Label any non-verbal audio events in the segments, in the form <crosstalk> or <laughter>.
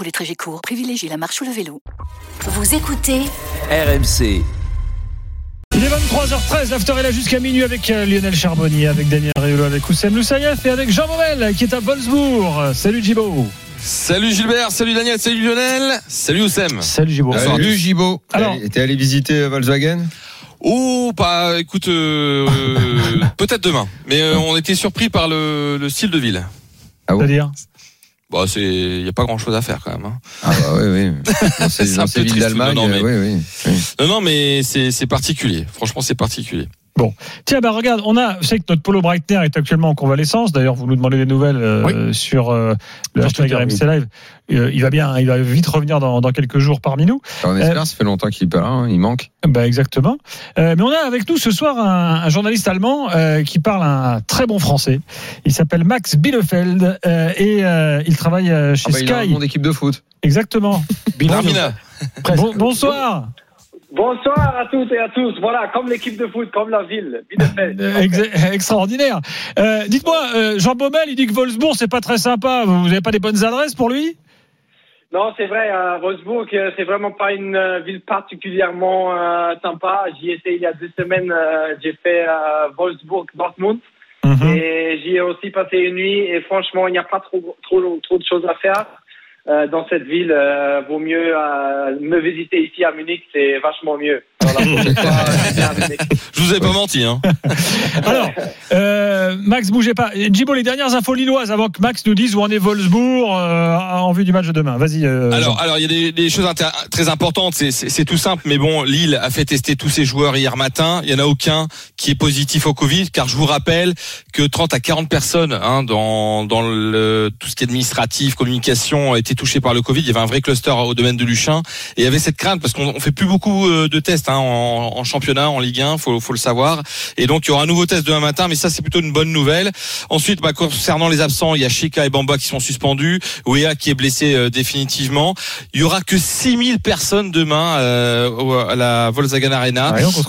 Pour les trajets courts, privilégiez la marche ou le vélo. Vous écoutez RMC. Il est 23h13, l'after est là jusqu'à minuit avec euh, Lionel Charbonnier, avec Daniel Riolo, avec Oussem Loussaïef et avec Jean Morel qui est à Wolfsburg. Salut Djibo. Salut Gilbert, salut Daniel, salut Lionel, salut Oussem. Salut. Bonsoir. Salut Gibo. Alors- T'es allé visiter Volkswagen? Oh, pas, écoute, euh, euh, <laughs> peut-être demain. Mais euh, on était surpris par le, le style de ville. Ah bon? C'est-à-dire? Bon, c'est, y a pas grand chose à faire quand même. hein. Ah bah oui, oui. <laughs> Dans ces, C'est dans un ces peu villes triste, d'Allemagne, non, mais- oui, oui. Non, non, mais c'est, c'est particulier. Franchement, c'est particulier. Tiens, bah regarde, on a, je sais que notre Polo Breitner est actuellement en convalescence. D'ailleurs, vous nous demandez des nouvelles euh, sur euh, le hashtag RMC Live. Euh, il va bien, il va vite revenir dans, dans quelques jours parmi nous. On espère, ça fait longtemps qu'il est pas là, hein, il manque. Bah exactement. Euh, mais on a avec nous ce soir un, un journaliste allemand euh, qui parle un très bon français. Il s'appelle Max Bielefeld euh, et euh, il travaille euh, chez Ah bah, il a un Sky. nom d'équipe de foot. Exactement. Bon- bonsoir. Bonsoir à toutes et à tous. Voilà, comme l'équipe de foot, comme la ville. <laughs> Ex- extraordinaire. Euh, Dites-moi, euh, Jean Baumel, il dit que Wolfsburg c'est pas très sympa. Vous n'avez pas des bonnes adresses pour lui? Non, c'est vrai, à Wolfsburg, euh, c'est vraiment pas une ville particulièrement euh, sympa. J'y étais il y a deux semaines. J'ai fait Wolfsburg-Dortmund Mhm. et j'y ai aussi passé une nuit. Et franchement, il n'y a pas trop, trop, trop de choses à faire. Euh, dans cette ville, euh, vaut mieux euh, me visiter ici à Munich, c'est vachement mieux. Fois, <laughs> je vous ai pas menti, hein. <laughs> Alors, euh, Max, bougez pas. Djibo, les dernières infos lilloises avant que Max nous dise où en est Wolfsburg euh, en vue du match de demain. Vas-y. euh. Alors, alors il y a des, des choses très importantes. C'est- tout simple, mais bon, Lille a fait tester tous ses joueurs hier matin. Il y en a aucun qui est positif au Covid, car je vous rappelle que 30 à 40 personnes hein, dans dans le tout ce qui est administratif, communication, ont été touchées par le Covid. Il y avait un vrai cluster au domaine de Luchin, et il y avait cette crainte parce qu'on on fait plus beaucoup euh, de tests hein, en, en championnat, en Ligue 1, faut faut le savoir. Et donc il y aura un nouveau test demain matin, mais ça c'est plutôt une bonne nouvelle. Ensuite, bah, concernant les absents, il y a Chika et Bamba qui sont suspendus, Wea qui est blessé euh, définitivement. Il y aura que 6000 personnes demain euh, à la Volkswagen Arena. Rien qu'on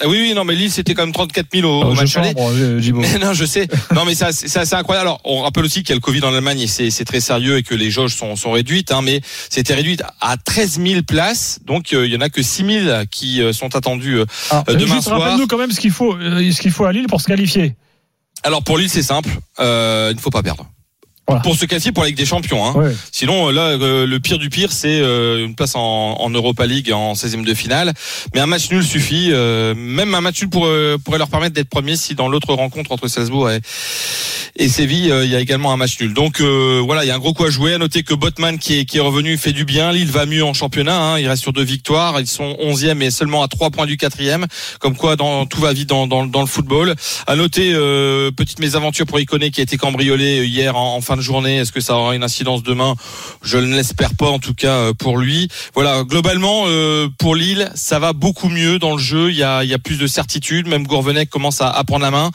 ah oui, oui, non, mais Lille, c'était quand même 34 000 au, au match aller. euh, <laughs> non, je sais. <laughs> Non, mais ça, c'est assez incroyable. Alors, on rappelle aussi qu'il y a le Covid en Allemagne et c'est très sérieux et que les jauges sont, sont réduites. Hein, mais c'était réduit à 13 000 places. Donc, euh, il y en a que 6 000 qui euh, sont euh. Alors, euh, demain juste soir. rappelle-nous quand même ce qu'il faut, ce qu'il faut à Lille pour se qualifier. Alors, pour Lille, c'est simple. Euh, il ne faut pas perdre. Voilà. Pour se qualifier pour la Ligue des Champions. Hein. Ouais. Sinon, euh, là, euh, le pire du pire, c'est euh, une place en, en Europa League en 16e de finale. Mais un match nul suffit. euh, même un match nul pour, pourrait leur permettre d'être premiers si dans l'autre rencontre entre Salzbourg et, et Séville, euh, il y a également un match nul. Donc euh, voilà, il y a un gros coup à jouer. À noter que Botman qui est, qui est revenu fait du bien. Lille va mieux en championnat. Hein. Il reste sur deux victoires. Ils sont 11e et seulement à trois points du quatrième. Comme quoi, dans, tout va vite dans, dans, dans le football. À noter, euh, petite mésaventure pour Iconé qui a été cambriolé hier en, en fin de journée. Est-ce que ça aura une incidence demain? Je ne l'espère pas en tout cas euh, pour lui. Voilà, globalement euh, pour Lille, ça va beaucoup mieux dans le jeu. Il y a, il y a plus de certitude. Même Gourvenec commence à, à prendre la main.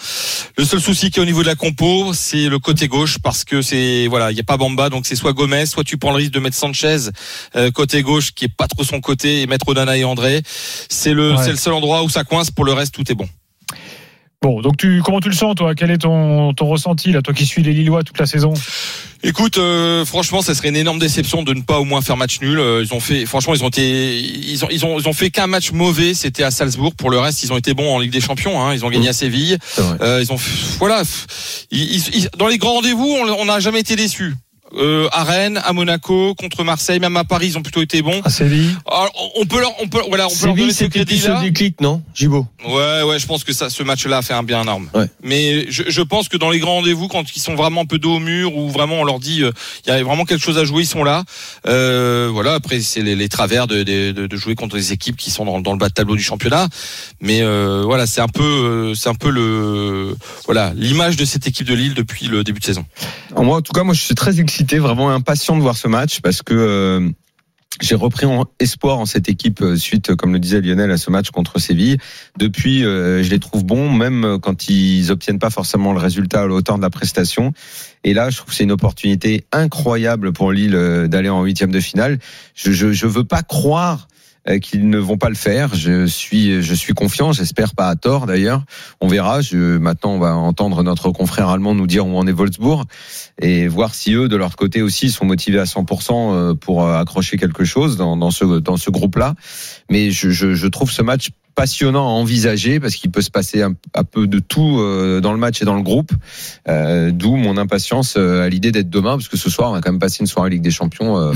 Le seul souci qui est au niveau de la compo, c'est le côté gauche parce que c'est voilà, il y a pas Bamba, donc c'est soit Gomez, soit tu prends le risque de mettre Sanchez euh, côté gauche qui est pas trop son côté et mettre Onana et André. C'est le Ouais. c'est le seul endroit où ça coince. Pour le reste, tout est bon. Bon, donc tu, comment tu le sens, toi? Quel est ton, ton ressenti, là, toi qui suis les Lillois toute la saison? Écoute, euh, franchement, ça serait une énorme déception de ne pas au moins faire match nul. Euh, Ils ont fait, franchement, ils ont été, ils ont, ils ont, ils ont fait qu'un match mauvais. C'était à Salzbourg. Pour le reste, ils ont été bons en Ligue des Champions. Hein. Ils ont gagné à Séville. Euh, ils ont, voilà, ils- ils- ils- dans les grands rendez-vous, on on n'a jamais été déçus. Euh, à Rennes, à Monaco, contre Marseille, même à Paris, ils ont plutôt été bons. À Séville Alors, on peut leur, on peut, voilà, on peut leur donner ce crédit là. déclic, non Gibo Ouais, ouais, je pense que ça, ce match-là a fait un bien énorme. Ouais. Mais je, je pense que dans les grands rendez-vous, quand ils sont vraiment un peu dos au mur, ou vraiment on leur dit euh, il y a vraiment quelque chose à jouer, ils sont là. Euh, voilà. Après, c'est les, les travers de, de, de- de jouer contre des équipes qui sont dans, dans le bas de tableau du championnat. Mais euh, voilà, c'est un peu, euh, c'est un peu le, voilà, l'image de cette équipe de Lille depuis le début de saison. Alors moi, en tout cas, moi, je suis très excité, vraiment impatient de voir ce match parce que euh, j'ai repris en espoir en cette équipe euh, suite, comme le disait Lionel, à ce match contre Séville. Depuis, euh, je les trouve bons, même quand ils obtiennent pas forcément le résultat à la hauteur de la prestation. Et là, je trouve que c'est une opportunité incroyable pour Lille d'aller en huitième de finale. Je, je veux pas croire qu'ils ne vont pas le faire. Je suis, je suis confiant. J'espère pas à tort d'ailleurs. On verra. Je, maintenant, on va entendre notre confrère allemand nous dire où en est Wolfsburg et voir si eux, de leur côté aussi, sont motivés à 100% euh, pour euh, accrocher quelque chose dans, dans ce dans ce groupe-là. Mais je, je, je trouve ce match passionnant à envisager parce qu'il peut se passer un, peu de tout dans le match et dans le groupe. Euh, D'où mon impatience à l'idée d'être demain parce que ce soir on a quand même passé une soirée Ligue des Champions euh,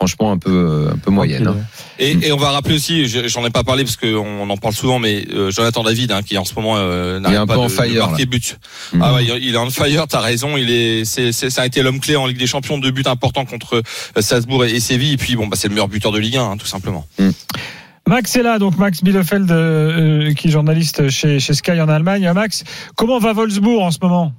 franchement un peu un peu moyenne. Hein. Et, et, on va rappeler aussi, j'en ai pas parlé parce qu'on en parle souvent, mais euh, Jonathan David, hein, qui en ce moment euh, n'arrive pas de, en fire, de marquer but. Mmh. Ah ouais, il est en fire. T'as raison. Il est, c'est, ça a été l'homme clé en Ligue des Champions, deux buts importants contre euh, Salzbourg et, et Séville. Et puis bon, bah, c'est le meilleur buteur de Ligue 1, hein, tout simplement. Mmh. Max est là, donc Max Bielefeld, euh, qui est journaliste chez, chez Sky en Allemagne. Max, comment va Wolfsburg en ce moment?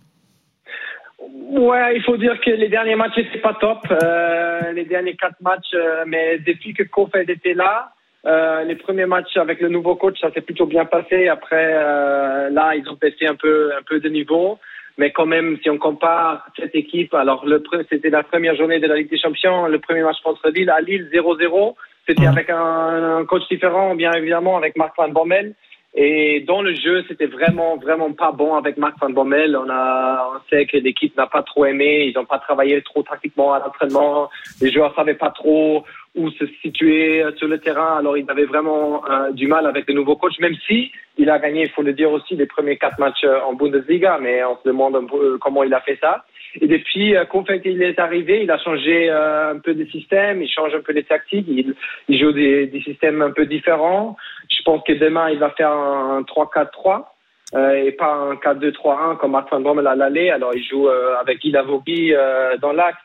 Ouais, il faut dire que les derniers matchs n'étaient pas top, euh, les derniers quatre matchs, euh, mais depuis que Kofeld était là, euh, les premiers matchs avec le nouveau coach, ça s'est plutôt bien passé. Après, euh, là, ils ont baissé un peu, un peu de niveau, mais quand même, si on compare cette équipe, alors le c'était la première journée de la Ligue des Champions, le premier match contre Lille à Lille 0-0, c'était avec un, un, coach différent, bien évidemment, avec Marc Van Bommel. Et dans le jeu, c'était vraiment, vraiment pas bon avec Marc Van Bommel. On a, on sait que l'équipe n'a pas trop aimé. Ils n'ont pas travaillé trop tactiquement à l'entraînement. Les joueurs savaient pas trop où se situer sur le terrain. Alors, ils avaient vraiment euh, du mal avec le nouveau coach, même si il a gagné, il faut le dire aussi, les premiers quatre matchs en Bundesliga. Mais on se demande un peu comment il a fait ça. Et depuis euh, qu'en fait il est arrivé, il a changé euh, un peu de système, il change un peu les tactiques, il, il joue des, des, systèmes un peu différents. Je pense que demain il va faire un 3-4-3 euh, et pas un 4-2-3-1 comme Martin Brommel à l'aller. Alors il joue euh, avec Guy Lavogui euh, dans l'axe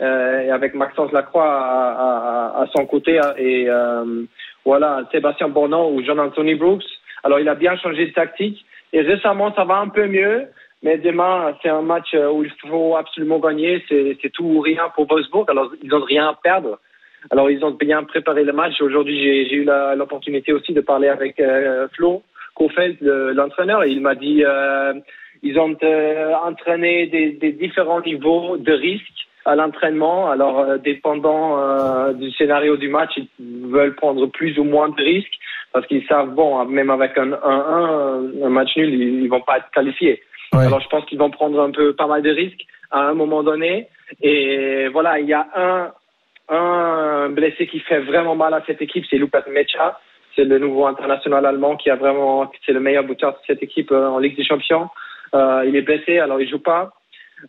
et avec Maxence Lacroix à, à, à son côté et voilà Sébastien Bournon ou John-Anthony Brooks. Alors il a bien changé de tactique et récemment ça va un peu mieux. Mais demain, c'est un match où il faut absolument gagner. C'est tout ou rien pour Wolfsburg. Alors, ils n'ont rien à perdre. Alors, ils ont bien préparé le match. Aujourd'hui, j'ai eu l'opportunité aussi de parler avec euh, Flo Kofeld, l'entraîneur. Il m'a dit euh, ils ont euh, entraîné des, des, différents niveaux de risque à l'entraînement. Alors, euh, dépendant euh, du scénario du match, ils veulent prendre plus ou moins de risques parce qu'ils savent, bon, même avec un 1-1, un match nul, ils, ils vont pas être qualifiés. Ouais. Alors je pense qu'ils vont prendre un peu pas mal de risques à un moment donné. Et voilà, il y a un, un blessé qui fait vraiment mal à cette équipe, c'est Lukas Mecha. C'est le nouveau international allemand qui a vraiment, c'est le meilleur buteur de cette équipe en Ligue des Champions. Euh, il est blessé, alors il joue pas.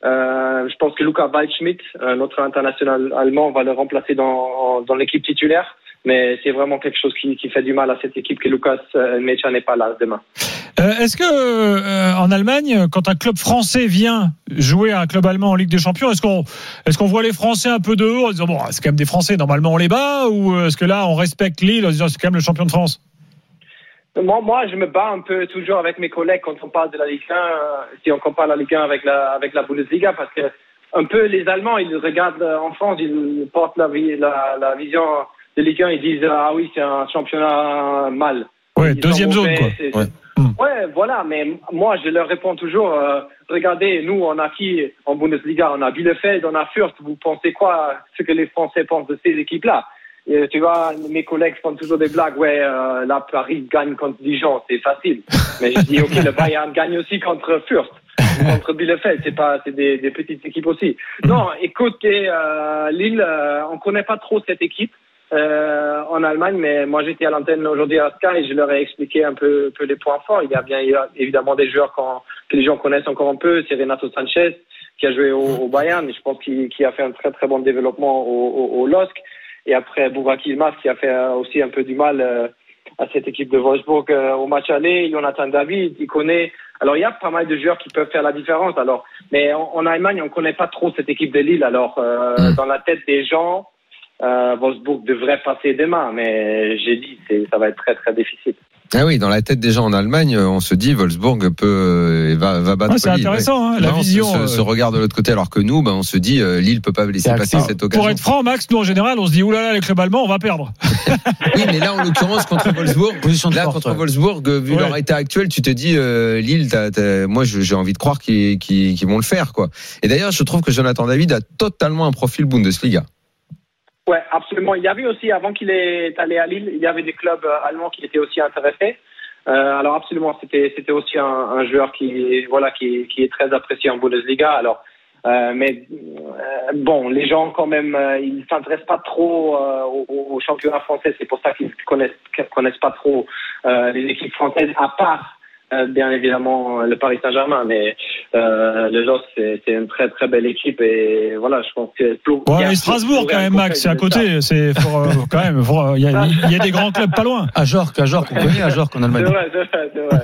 Euh, je pense que Luca Waldschmidt, notre international allemand, va le remplacer dans, dans l'équipe titulaire. Mais c'est vraiment quelque chose qui, qui, fait du mal à cette équipe que Lucas Mecha n'est pas là demain. Euh, Est-ce que euh, en Allemagne, quand un club français vient jouer à un club allemand en Ligue des Champions, est-ce qu'on est-ce qu'on voit les Français un peu de haut en disant bon c'est quand même des Français normalement on les bat ou est-ce que là on respecte Lille en disant c'est quand même le champion de France? Moi, moi, je me bats un peu toujours avec mes collègues quand on parle de la Ligue 1, si on compare la Ligue 1 avec la, avec la Bundesliga, parce que un peu les Allemands, ils regardent en France, ils portent la, la, la vision de Ligue 1, ils disent ah oui c'est un championnat mal. Ouais, deuxième zone quoi. Ouais. ouais. voilà, mais moi je leur réponds toujours euh, regardez, nous on a qui en Bundesliga, on a Bielefeld, on a Fürth, vous pensez quoi ce que les Français pensent de ces équipes-là? Et, Tu vois, mes collègues font toujours des blagues, ouais, euh, là Paris gagne contre Dijon, c'est facile. <laughs> Mais je dis ok, le Bayern gagne aussi contre Fürth contre Bielefeld, c'est pas, c'est des, des, petites équipes aussi. Non, écoutez, euh, Lille, euh, on connaît pas trop cette équipe euh, en Allemagne, mais moi j'étais à l'antenne aujourd'hui à Sky et je leur ai expliqué un peu, peu les points forts. Il y a bien évidemment des joueurs que les gens connaissent encore un peu. C'est Renato Sanchez qui a joué au, au Bayern, je pense qu'il qu a fait un très très bon développement au, au, au LOSC. Et après Ilmaz qui a fait aussi un peu du mal euh, à cette équipe de Wolfsburg euh, au match aller. Jonathan David, il connaît. Alors il y a pas mal de joueurs qui peuvent faire la différence. Alors, mais en, en Allemagne, on connaît pas trop cette équipe de Lille. Alors euh, mmh. dans la tête des gens euh, Wolfsburg devrait passer demain, mais j'ai dit c'est ça va être très très difficile. Ah oui, dans la tête des gens en Allemagne, euh, on se dit Wolfsburg peut euh, va, va battre Ouais, c'est Lille. intéressant, hein, la Non, vision. Ce, euh, ce regard de l'autre côté, alors que nous, ben, on se dit euh, Lille peut pas laisser C'est passer cette occasion. Pour être franc, Max, nous en général, on se dit oulala, les clubs allemands, on va perdre. <laughs> Oui, mais là, en l'occurrence, contre Wolfsburg, <laughs> Position de là, force, contre ouais. Wolfsburg, euh, vu Ouais. leur état actuel, tu te dis euh, Lille, moi, j'ai envie de croire qu'ils vont le faire, quoi. Et d'ailleurs, je trouve que Jonathan David a totalement un profil Bundesliga. Ouais, absolument. Il y avait aussi, avant qu'il est allé à Lille, il y avait des clubs euh, allemands qui étaient aussi intéressés. Euh, alors absolument, c'était aussi un, joueur qui voilà qui, qui est très apprécié en Bundesliga. Alors euh, mais bon, les gens quand même, ils s'intéressent pas trop au, au championnat français. C'est pour ça qu'ils connaissent connaissent pas trop les équipes françaises, à part bien évidemment le Paris Saint-Germain. Mais euh, le LOSC c'est c'est une très très belle équipe et voilà, je pense que il y a- Ouais, et Strasbourg, quand même, Max, c'est à côté. C'est euh, quand même. Il y, a, il y a des grands clubs pas loin. À Jork, à Jork, on connaît à Jork en C'est Allemagne. vrai, c'est vrai, c'est vrai.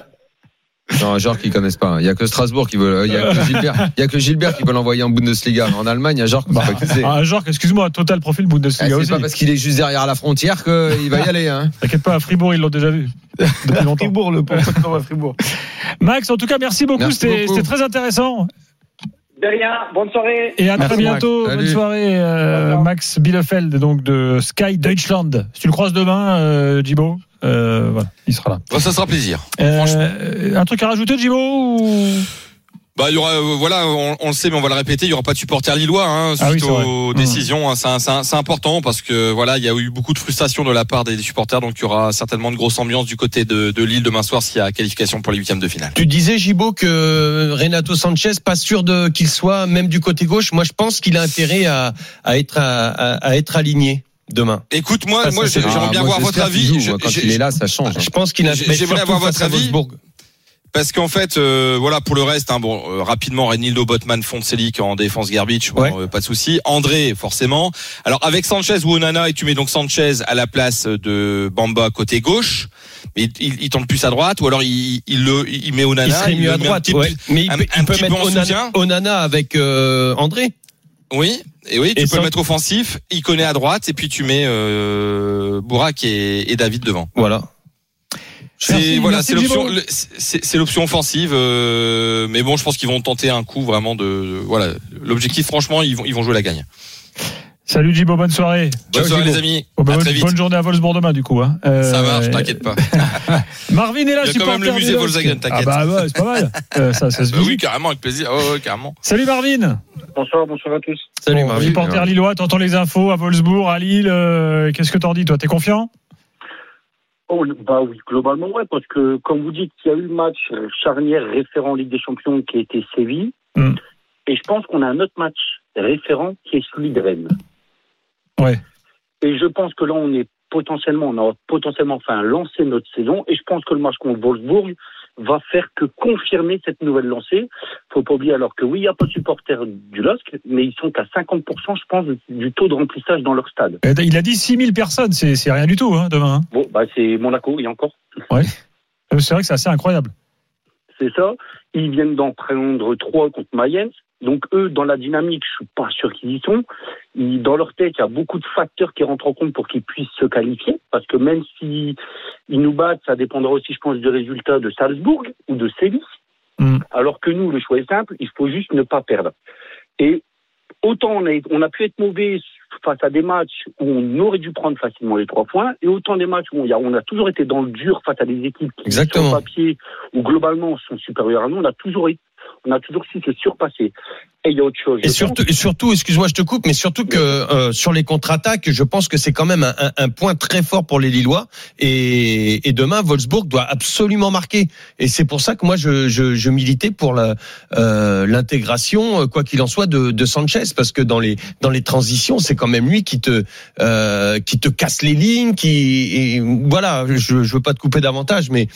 <laughs> Non, genre qu'ils connaissent pas. Il y a que Strasbourg qui veut, il y a que Gilbert, il y a que Gilbert qui veut l'envoyer en Bundesliga. Mais en Allemagne, il y a genre, Bah, c'est. ah, genre, excuse-moi, total profil Ah, Bundesliga c'est aussi. pas parce qu'il est juste derrière la frontière qu'il va y aller, hein. <laughs> T'inquiète pas, à Fribourg, ils l'ont déjà vu. Depuis longtemps. Fribourg, le à Fribourg. <laughs> Max, en tout cas, merci beaucoup. C'était très intéressant. De rien, bonne soirée. Et à Merci, très bientôt. Max. Bonne soirée, euh. Max Bielefeld, donc de Sky Deutschland. Si tu le croises demain, euh, Jibo, euh, voilà, il sera là. Ça sera plaisir. Euh, un truc à rajouter, Jibo ou... Bah, il y aura, euh, voilà, on, on le sait, mais on va le répéter, il y aura pas de supporters lillois hein, Ah oui, suite vrai. aux Mmh. décisions. hein. C'est important parce que voilà, il y a eu beaucoup de frustration de la part des, des supporters, donc il y aura certainement une grosse ambiance du côté de, de Lille demain soir s'il y a qualification pour les huitièmes de finale. Tu disais, Gibo, que Renato Sanchez, pas sûr de qu'il soit même du côté gauche. Moi, je pense qu'il a intérêt à, à être à, à- à être aligné demain. Écoute, moi, moi, j'aimerais Ah, bien moi, voir votre avis. joue, Je- moi, quand il est là, ça change. hein. Je pense qu'il a. J'aimerais avoir votre avis. Parce qu'en fait, euh, voilà, pour le reste, hein, bon, euh, rapidement, Renildo Botman, Fonselik en défense Garbage, bon, Ouais. euh, pas de souci. André, forcément. Alors avec Sanchez ou Onana, et tu mets donc Sanchez à la place de Bamba côté gauche, mais il, il, il tente plus à droite, ou alors il, il le, il met Onana. Il serait mieux à droite. ouais. Mais il un- peut, il un peut petit peu mettre Onana. Onana avec euh, André. Oui, et oui, tu Et peux le mettre offensif. Il connaît à droite, et puis tu mets euh, Bourak et, et David devant. Voilà. C'est voilà, c'est l'option, c'est l'option offensive. euh, mais bon, je pense qu'ils vont tenter un coup vraiment de, de- voilà. L'objectif, franchement, ils vont ils vont jouer la gagne. Salut Jibo, bonne soirée. Bonne Ciao, soirée les amis. Oh, bah, à bonne, très vite. bonne journée à Wolfsburg demain, du coup. Hein. Euh, Ça marche, t'inquiète pas. <laughs> Marvin est là, Il y a quand même le musée. Volkswagen, t'inquiète. Ah bah ouais, c'est pas mal. <laughs> Euh, ça, ça se Bah oui, carrément, avec plaisir. Ouais, carrément. Salut Marvin. Bonsoir, bonsoir à tous. Salut Bon, Marvin. Supporter lillois, t'entends les infos à Wolfsburg, à Lille. euh, Qu'est-ce que t'en dis, toi T'es confiant? Oh, bah oui, globalement, ouais, parce que, comme vous dites, il y a eu le match euh, charnière référent Ligue des Champions qui a été Séville. Mm. Et je pense qu'on a un autre match référent qui est celui de Rennes. Ouais. Et je pense que là, on est potentiellement, on a potentiellement enfin lancé notre saison. Et je pense que le match contre Wolfsburg va faire que confirmer cette nouvelle lancée. Faut pas oublier alors que oui, il n'y a pas de supporters du LOSC, mais ils sont qu'à 50%, je pense, du taux de remplissage dans leur stade. Euh, Il a dit 6000 personnes, c'est rien du tout hein, demain. hein. Bon, bah, c'est Monaco, il y a encore. Euh, C'est vrai que c'est assez incroyable. c'est ça. Ils viennent d'en prendre trois contre Mayence. Donc eux, dans la dynamique, je suis pas sûr qu'ils y sont. Ils- dans leur tête, il y a beaucoup de facteurs qui rentrent en compte pour qu'ils puissent se qualifier. Parce que même si ils nous battent, ça dépendra aussi, je pense, du résultat de Salzbourg ou de Séville. Mm. Alors que nous, le choix est simple, il faut juste ne pas perdre. Et autant on a, on a pu être mauvais face à des matchs où on aurait dû prendre facilement les trois points, et autant des matchs où on, y a- on a toujours été dans le dur face à des équipes qui, Exactement. sur le papier, ou globalement sont supérieures à nous, on a toujours été- on a toujours su se surpasser. Et il y a autre chose. Et je surtout, et surtout, excuse-moi, je te coupe, mais surtout que euh, sur les contre-attaques, je pense que c'est quand même un, un- un point très fort pour les Lillois. Et, et demain, Wolfsburg doit absolument marquer. Et c'est pour ça que moi, je, je, je militais pour euh, l'intégration, euh, quoi qu'il en soit, de, de Sanchez, parce que dans les dans les transitions, c'est quand même lui qui te euh, qui te casse les lignes, qui et voilà. Je, je veux pas te couper davantage, mais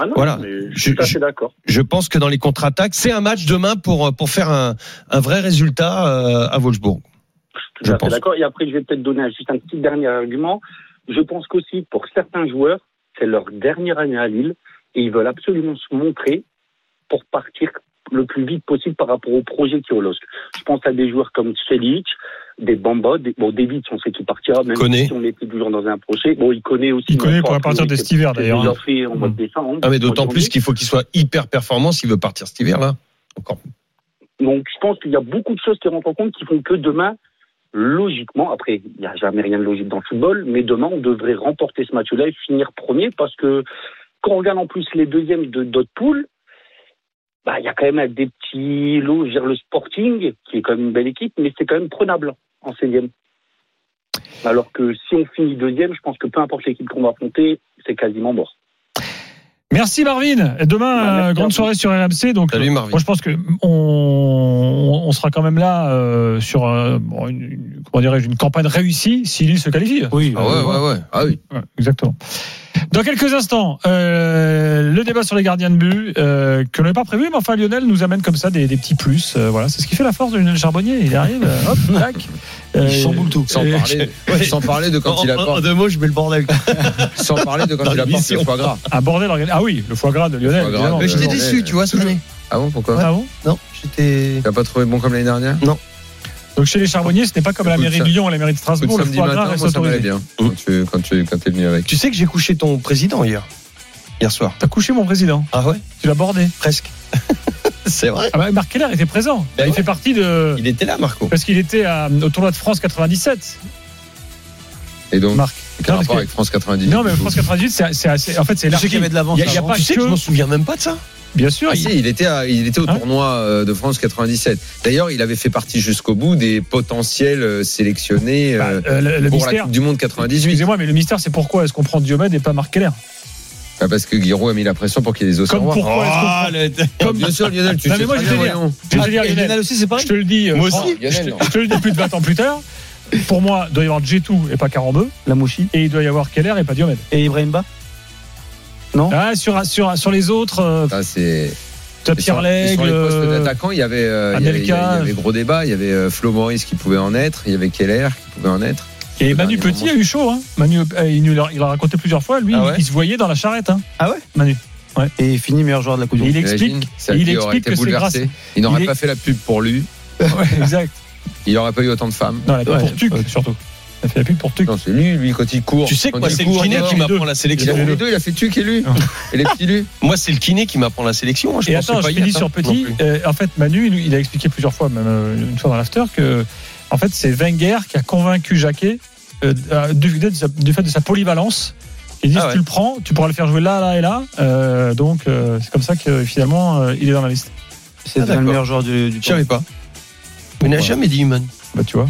Ah non, Voilà. mais je suis d'accord. je pense que dans les contre-attaques, c'est un match demain pour pour faire un, un vrai résultat euh, à Wolfsburg. Tout Je à fait pense. d'accord. Et après, je vais peut-être donner un- juste un petit dernier argument. Je pense qu'aussi, pour certains joueurs, c'est leur dernière année à Lille et ils veulent absolument se montrer pour partir le plus vite possible par rapport au projet qui est au LOSC. Je pense à des joueurs comme Selic, des Bamba, des, bon, David, on sait qu'il partira, même Connaît. si on était toujours dans un procès. Bon, il connaît aussi. Il connaît pour partir de cet hiver, d'ailleurs, déjà hein. fait en mois de décembre. Ah, mais d'autant plus qu'il faut qu'il soit hyper performant s'il veut partir cet hiver là. Encore. Donc, je pense qu'il y a beaucoup de choses qui rentrent en compte qui font que demain, logiquement, après, il n'y a jamais rien de logique dans le football, mais demain, on devrait remporter ce match-là et finir premier parce que quand on regarde en plus les deuxièmes de d'autres poules, bah, il y a quand même des petits lots, je veux dire, le Sporting, qui est quand même une belle équipe, mais c'est quand même prenable en 16e. Alors que si on finit deuxième, je pense que peu importe l'équipe qu'on va affronter, c'est quasiment mort. Merci Marvin. Et Demain, Bah, merci euh, grande soirée sur RMC. Donc, Salut, euh, Marvin. Moi, je pense que on, on sera quand même là euh, sur euh, bon, une, une- comment dirais-je une campagne réussie si Lille se qualifie. Oui, Ah ouais, ouais, ouais. Ah oui. Ouais, exactement. Dans quelques instants, euh, le débat sur les gardiens de but euh, que l'on n'avait pas prévu, mais enfin Lionel nous amène comme ça des, des petits plus. euh, voilà, c'est ce qui fait la force de Lionel Charbonnier. Il arrive, euh, hop, <laughs> tac. Il Euh, chamboule tout. Sans parler, <laughs> sans parler de quand il apporte, deux mots, je mets le bordel. <laughs> sans parler de quand Dans il apporte le foie gras. Un bordel organisé. Ah oui, le foie gras de Lionel. gras, mais j'étais déçu, tu vois, cette année. Ah bon, pourquoi Ah bon Non, j'étais. T'as pas trouvé bon comme l'année dernière Donc chez les Charbonniers, ce n'est pas comme à la mairie ça- de Lyon ou à la mairie de Écoute, Strasbourg, le foie gras reste moi ça bien. Quand tu, quand tu, quand t'es venu avec. Tu sais que j'ai couché ton président hier. Hier soir. T'as couché mon président. Ah ouais? Tu l'as bordé. Presque. <laughs> C'est vrai. Ah bah, Marc Keller était présent. Ben il ouais. fait partie de. Il était là, Marco. Parce qu'il était à- au tournoi de France 97, Et donc, Marc. quel Non, rapport que- avec France 98 Non, mais France 98, c'est assez. En fait, c'est Tu sais qu'il y avait de l'avance Il a- y a pas Tu sais que que- je m'en souviens même pas de ça. Bien sûr. Ah il- si, il était, à- il était au Hein tournoi euh, de France 97. D'ailleurs, il avait fait partie jusqu'au bout des potentiels euh, sélectionnés bah, euh, euh, le, le pour la mystère. Coupe du Monde 98. Excusez-moi, mais le mystère, c'est pourquoi est-ce qu'on prend Diomède et pas Marc Keller? Bah, parce que Guiraud a mis la pression pour qu'il y ait des os Comme pourquoi est-ce qu'on prend- Ah, le- comme- Bien sûr, Lionel, tu Non, sais mais moi, je bien, dire. Je te Ah, Lionel, Lionel aussi, c'est pareil je te le dis. Moi aussi. Je te, Lionel, non. je te le dis plus de 20 ans plus tard. Pour moi, il doit y avoir Jetou et pas Carambeu. La Mouchi. Et il doit y avoir Keller et pas Diomède. Et Ibrahim Ba Ah, sur, sur, sur les autres, euh, Ça, c'est. Pierre sur, et sur les postes d'attaquants, il y avait, euh, il y avait, il y Anelka. avait- il y avait gros débat. Il y avait euh, Flo Maurice qui pouvait en être. Il y avait Keller qui pouvait en être. Et Manu Petit moment. a eu chaud. Hein. Manu, euh, il nous l'a il a raconté plusieurs fois. Lui, Ah ouais il se voyait dans la charrette. Hein. Ah ouais Manu. Et fini meilleur joueur de la Coupe du Monde. il explique. Il explique été que c'est grâce- Il n'aurait il est- pas fait la pub pour lui. <laughs> Ouais, exact. Il n'aurait pas eu autant de femmes. Non, la pub Ouais, pour Tuc, ouais. surtout. Il a fait la pub pour Tuc. Non, c'est lui, lui, quand il court. Tu sais que moi, il c'est le kiné il qui m'apprend la Il sélection. a fait les deux, il a fait Tuc et lui. Et les petits lui. Moi, c'est le kiné qui m'apprend la sélection. Moi, je Et attends, pas je finis sur hein, Petit. Euh, en fait, Manu, il, il a expliqué plusieurs fois, même euh, une fois dans l'after, que en fait, c'est Wenger qui a convaincu Jacquet euh, euh, du, de sa- du fait de sa polyvalence. Il dit Ah ouais. tu le prends, tu pourras le faire jouer là, là et là. Euh, donc, euh, c'est comme ça que finalement, euh, il est dans la liste. C'est Ah, le meilleur joueur du, du Je savais pas. Il n'a jamais dit Human. Bah, tu vois.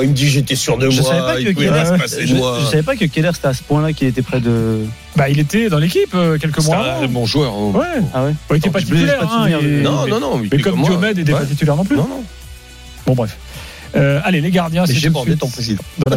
Il me dit j'étais sûr de Je moi. savais pas il Keller, se passer je, savais pas que Keller c'était à ce point-là qu'il était près de. Bah, il était dans l'équipe euh, quelques C'est mois un avant. bon joueur. hein. Ouais. Ah ouais. Il était Non, pas titulaire. pas hein, et- Non, non, non. Mais il comme moi. Diomède n'était pas Ouais. titulaire non plus. Non, non. Bon, bref. Euh, allez, les gardiens, c'est j'ai bordé ton président. <laughs>